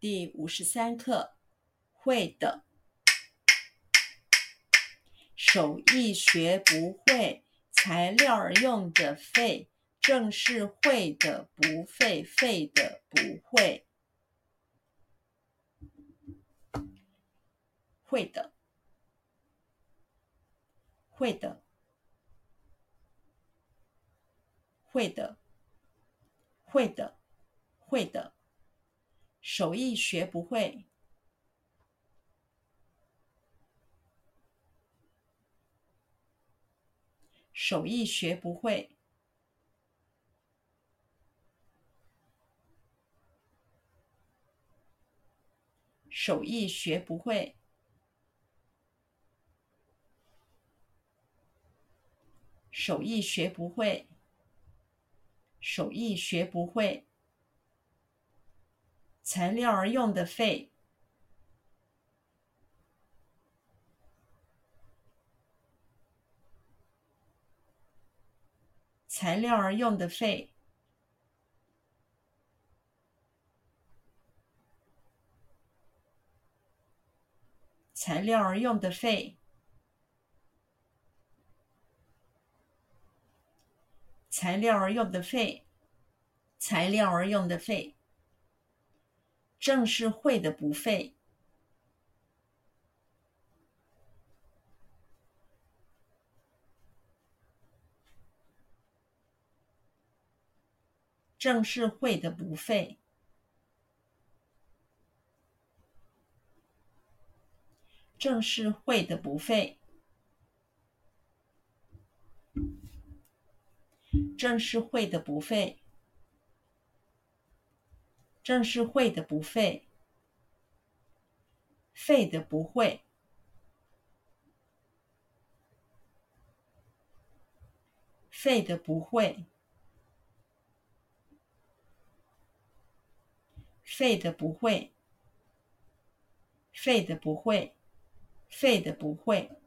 第五十三课，会的。手艺学不会，材料用的废，正是会的不废，废的不会。会的，会的，会的，会的，会的。手艺学不会，手艺学不会，手艺学不会，手艺学不会，手艺学不会。材料而用的费，材料而用的费，材料而用的费，材料而用的费，材料而用的费。正是会的不废，正是会的不废，正是会的不废，正是会的不废。正是会的不废，废的不会，废的不会，废的不会，废的不会，废的不会。